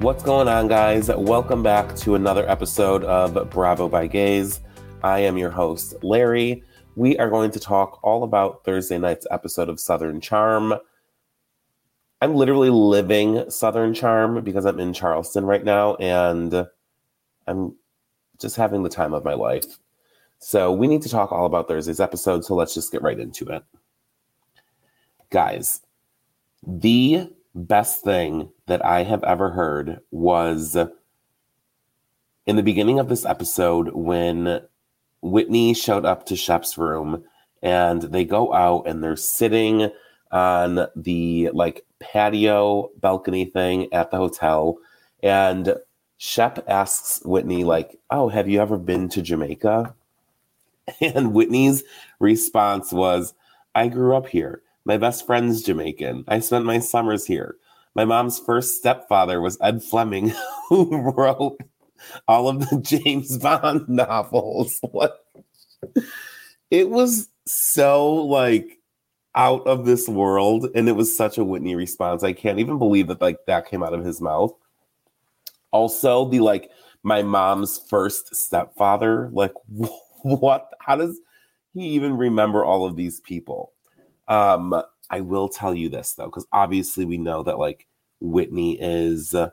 What's going on, guys? Welcome back to another episode of Bravo by Gays. I am your host, Larry. We are going to talk all about Thursday night's episode of Southern Charm. I'm literally living Southern Charm because I'm in Charleston right now and I'm just having the time of my life. So, we need to talk all about Thursday's episode, so let's just get right into it. Guys, the best thing that I have ever heard was in the beginning of this episode when Whitney showed up to Shep's room and they go out and they're sitting on the like patio balcony thing at the hotel and Shep asks Whitney like, "Oh, have you ever been to Jamaica?" And Whitney's response was, "I grew up here. My best friend's Jamaican. I spent my summers here. My mom's first stepfather was Ed Fleming, who wrote all of the James Bond novels. What? It was so like out of this world, and it was such a Whitney response. I can't even believe that like that came out of his mouth. Also, the like my mom's first stepfather. Like, what? How does he even remember all of these people? Um, I will tell you this though, because obviously we know that like Whitney is uh,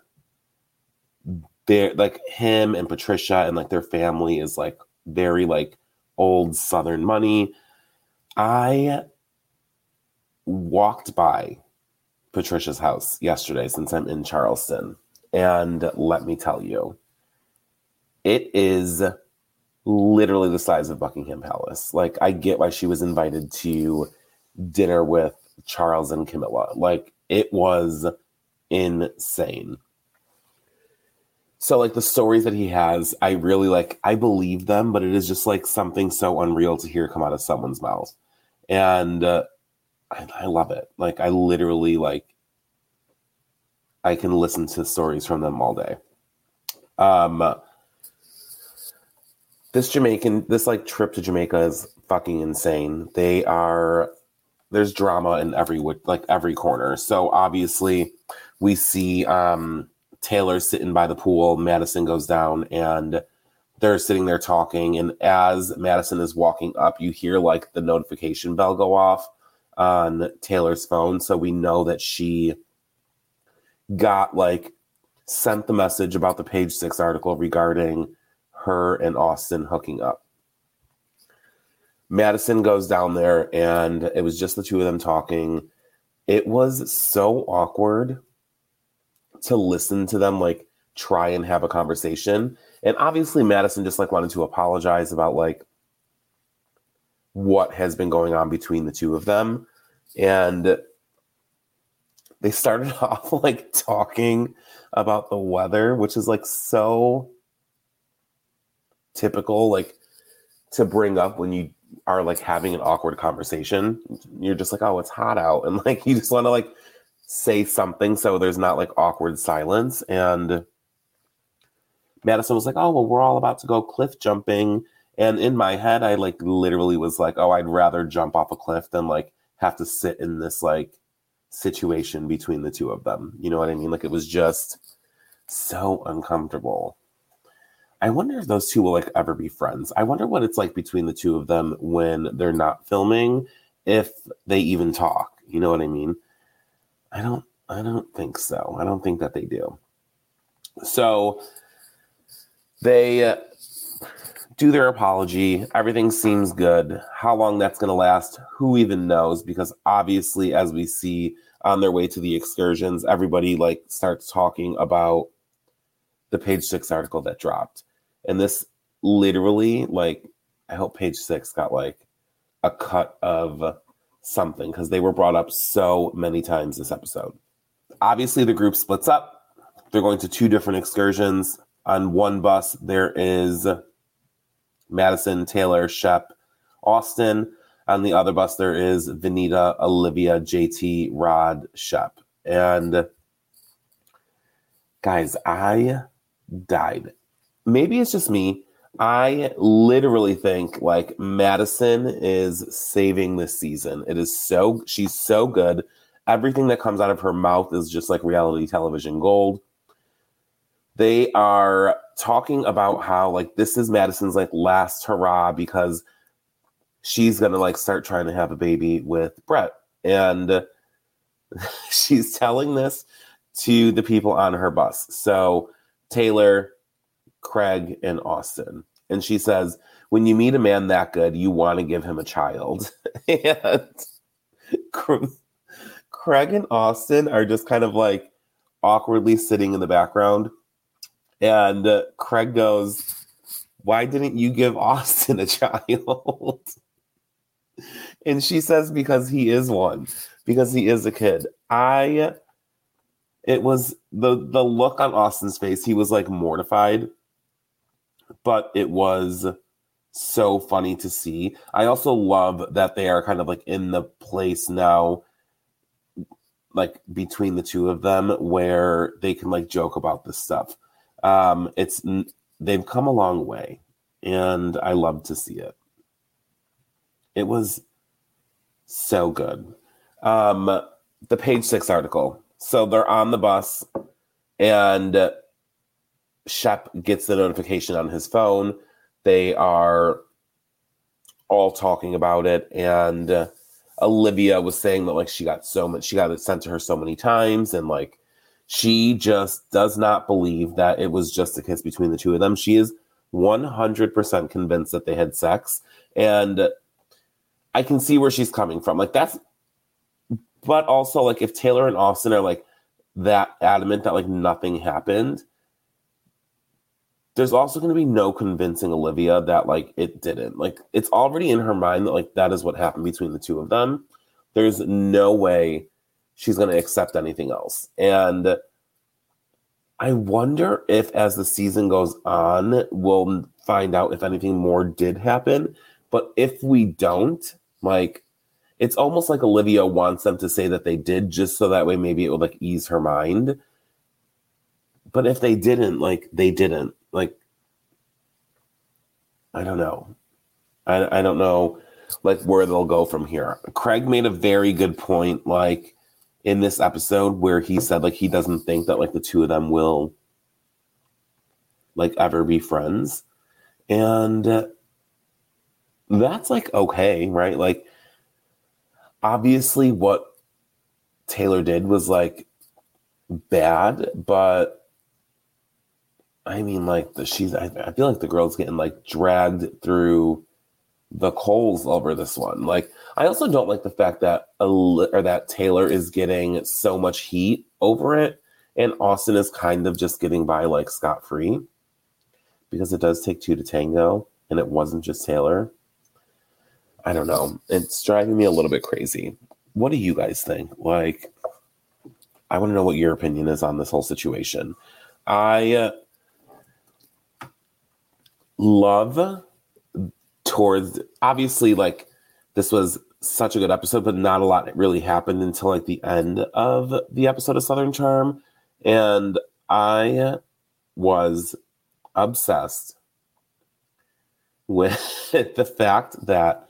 there, like him and Patricia and like their family is like very like old Southern money. I walked by Patricia's house yesterday since I'm in Charleston. And let me tell you, it is literally the size of Buckingham Palace. Like, I get why she was invited to dinner with Charles and Camilla. Like it was insane. So like the stories that he has, I really like I believe them, but it is just like something so unreal to hear come out of someone's mouth. And uh, I, I love it. Like I literally like I can listen to stories from them all day. Um this Jamaican this like trip to Jamaica is fucking insane. They are there's drama in every like every corner. So obviously, we see um, Taylor sitting by the pool. Madison goes down, and they're sitting there talking. And as Madison is walking up, you hear like the notification bell go off on Taylor's phone. So we know that she got like sent the message about the page six article regarding her and Austen hooking up. Madison goes down there and it was just the two of them talking. It was so awkward to listen to them like try and have a conversation. And obviously Madison just like wanted to apologize about like what has been going on between the two of them. And they started off like talking about the weather, which is like so typical like to bring up when you are like having an awkward conversation, you're just like, oh, it's hot out. And like you just want to like say something so there's not like awkward silence. And Madison was like, oh, well, we're all about to go cliff jumping. And in my head, I like literally was like, oh, I'd rather jump off a cliff than like have to sit in this like situation between the two of them. You know what I mean? Like it was just so uncomfortable. I wonder if those two will like ever be friends. I wonder what it's like between the two of them when they're not filming, if they even talk. You know what I mean? I don't I don't think so. I don't think that they do. So they uh, do their apology. Everything seems good. How long that's going to last, who even knows? Because obviously, as we see on their way to the excursions, everybody like starts talking about the page six article that dropped. And this literally, like, I hope page six got like a cut of something because they were brought up so many times this episode. Obviously, the group splits up. They're going to two different excursions. On one bus, there is Madison, Taylor, Shep, Austen. On the other bus, there is Venita, Olivia, JT, Rod, Shep. And guys, I died. Maybe it's just me. I literally think like Madison is saving this season. It is so, she's so good. Everything that comes out of her mouth is just like reality television gold. They are talking about how like this is Madison's like last hurrah because she's gonna like start trying to have a baby with Brett. And she's telling this to the people on her bus. So Taylor, Craig, and Austen. And she says, when you meet a man that good, you want to give him a child. and Craig and Austen are just kind of like awkwardly sitting in the background. And uh, Craig goes, Why didn't you give Austen a child? and she says, Because he is one, because he is a kid. I it was the the look on Austen's face, he was like mortified, but it was so funny to see. I also love that they are kind of like in the place now like between the two of them where they can like joke about this stuff um, it's they've come a long way, and I love to see it. It was so good. Um, the page six article. So they're on the bus, and Shep gets the notification on his phone. They are all talking about it, and uh, Olivia was saying that like she got so much, she got it sent to her so many times, and like she just does not believe that it was just a kiss between the two of them. She is 100% convinced that they had sex. And I can see where she's coming from. Like, that's, but also, like, if Taylor and Austen are like that adamant that like nothing happened, there's also going to be no convincing Olivia that like it didn't. Like, it's already in her mind that like that is what happened between the two of them. There's no way she's going to accept anything else. And I wonder if, as the season goes on, we'll find out if anything more did happen. But if we don't, like, it's almost like Olivia wants them to say that they did, just so that way maybe it would like ease her mind. But if they didn't, like, they didn't. Like, I don't know. I, I don't know, like, where they'll go from here. Craig made a very good point. Like, in this episode where he said like he doesn't think that like the two of them will like ever be friends and that's like okay right like obviously what taylor did was like bad but i mean like the she's I, I feel like the girl's getting like dragged through the coals over this one like I also don't like the fact that or that Taylor is getting so much heat over it, and Austen is kind of just getting by like scot free, because it does take two to tango, and it wasn't just Taylor. I don't know. It's driving me a little bit crazy. What do you guys think? Like, I want to know what your opinion is on this whole situation. I uh, love towards obviously like this was such a good episode, but not a lot really happened until like the end of the episode of Southern Charm. And I was obsessed with the fact that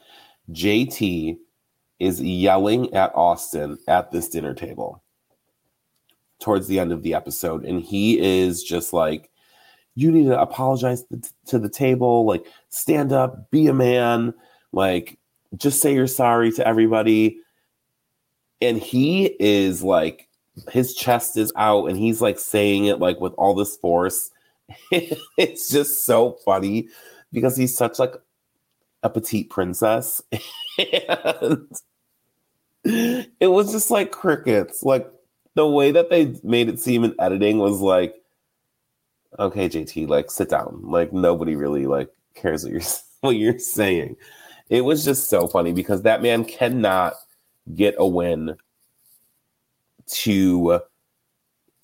JT is yelling at Austen at this dinner table towards the end of the episode. And he is just like, you need to apologize to the table, like, stand up, be a man, like, just say you're sorry to everybody. And he is like, his chest is out and he's like saying it like with all this force. it's just so funny because he's such like a petite princess. and it was just like crickets. Like the way that they made it seem in editing was like, okay, JT, like sit down. Like nobody really like cares what you're what you're saying. It was just so funny because that man cannot get a win to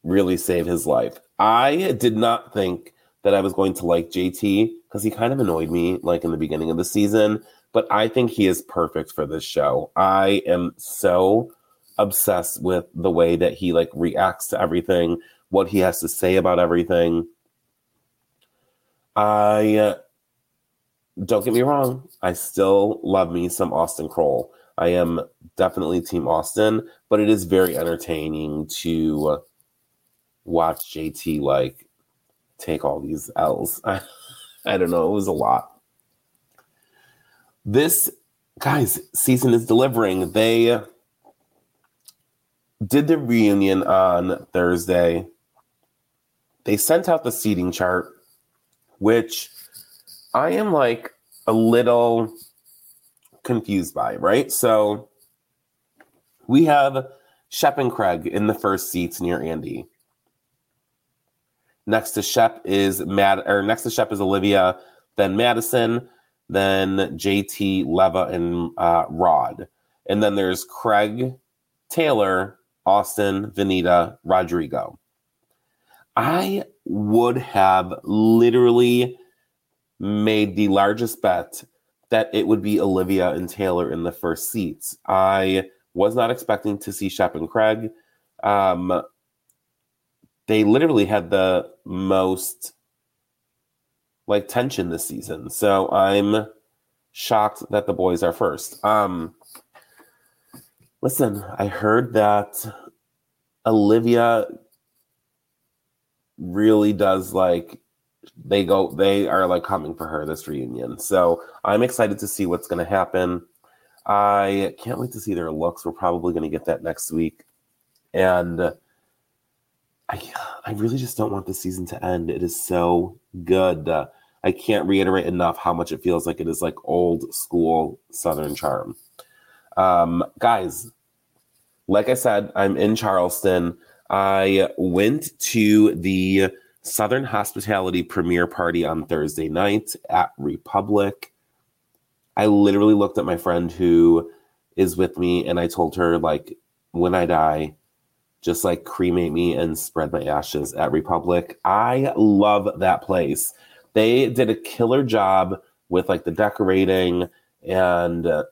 really save his life. I did not think that I was going to like JT because he kind of annoyed me like in the beginning of the season, but I think he is perfect for this show. I am so obsessed with the way that he like reacts to everything, what he has to say about everything. I don't get me wrong, I still love me some Austen Kroll. I am definitely Team Austen, but it is very entertaining to watch JT like take all these L's. I, I don't know, it was a lot. This guys season is delivering. They did the reunion on Thursday. They sent out the seating chart, which I am like a little confused by, right? So we have Shep and Craig in the first seats near Andy. Next to Shep is Mad or next to Shep is Olivia, then Madison, then JT, Leva, and uh, Rod. And then there's Craig, Taylor, Austen, Venita, Rodrigo. I would have literally made the largest bet that it would be Olivia and Taylor in the first seats. I was not expecting to see Shep and Craig. Um, they literally had the most like tension this season. So I'm shocked that the boys are first. Um, listen, I heard that Olivia really does like they go they are like coming for her this reunion. So I'm excited to see what's going to happen. I can't wait to see their looks. We're probably going to get that next week. And I I really just don't want the season to end. It is so good. I can't reiterate enough how much it feels like it is like old school Southern charm. Um, guys, like I said, I'm in Charleston. I went to the Southern Hospitality premiere party on Thursday night at Republic. I literally looked at my friend who is with me and I told her, like, when I die, just like cremate me and spread my ashes at Republic. I love that place. They did a killer job with like the decorating and uh,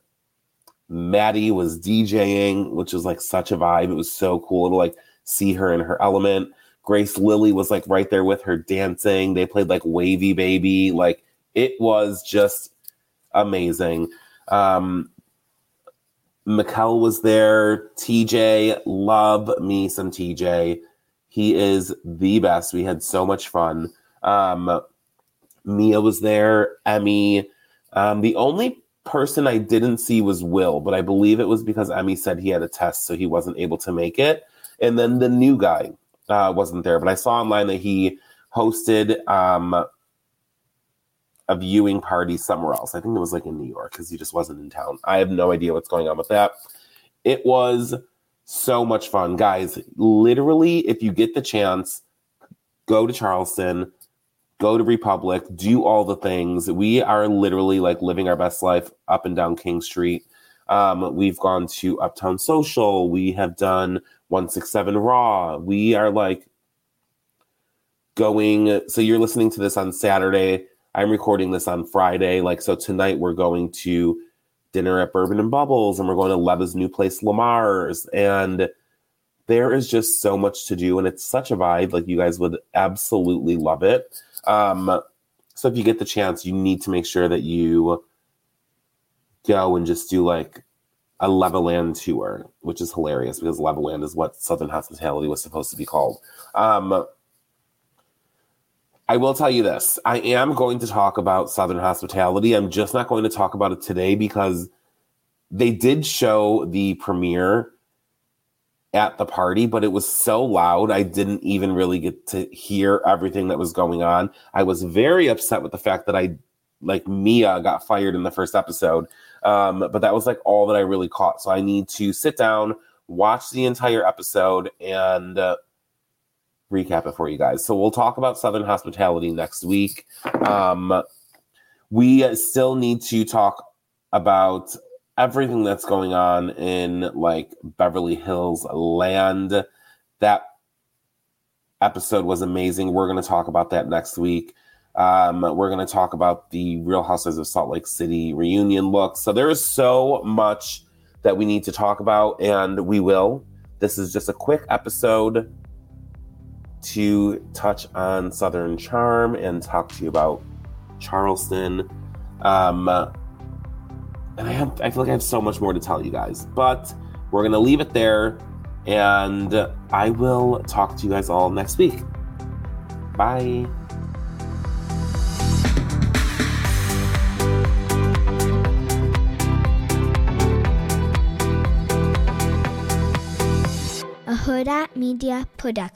Maddi was DJing, which was like such a vibe. It was so cool to like see her in her element. Grace Lilly was like right there with her dancing. They played like Wavy Baby. Like it was just amazing. Um, Mikel was there. TJ, love me some TJ. He is the best. We had so much fun. Um, Mia was there. Emmy. Um, the only person I didn't see was Will, but I believe it was because Emmy said he had a test, so he wasn't able to make it. And then the new guy, uh, wasn't there, but I saw online that he hosted um, a viewing party somewhere else. I think it was like in New York because he just wasn't in town. I have no idea what's going on with that. It was so much fun, guys. Literally, if you get the chance, go to Charleston, go to Republic, do all the things. We are literally like living our best life up and down King Street. Um, we've gone to Uptown Social. We have done 167 Raw. We are like going. So you're listening to this on Saturday. I'm recording this on Friday. Like, so tonight we're going to dinner at Bourbon and Bubbles and we're going to Leva's new place, Lamar's. And there is just so much to do. And it's such a vibe. Like, you guys would absolutely love it. Um, so if you get the chance, you need to make sure that you go and just do like a Levaland tour, which is hilarious because Levaland is what Southern Hospitality was supposed to be called. Um, I will tell you this I am going to talk about Southern Hospitality. I'm just not going to talk about it today because they did show the premiere at the party, but it was so loud, I didn't even really get to hear everything that was going on. I was very upset with the fact that I, like, Mia got fired in the first episode um, but that was like all that I really caught. So I need to sit down, watch the entire episode, and uh, recap it for you guys. So we'll talk about Southern Hospitality next week. Um, we still need to talk about everything that's going on in like Beverly Hills land. That episode was amazing. We're going to talk about that next week. Um, we're going to talk about the Real Housewives of Salt Lake City reunion look. So there is so much that we need to talk about, and we will. This is just a quick episode to touch on Southern Charm and talk to you about Charleston. Um, and I have, I feel like I have so much more to tell you guys, but we're gonna leave it there, and I will talk to you guys all next week. Bye. A Hurrdat Media Production.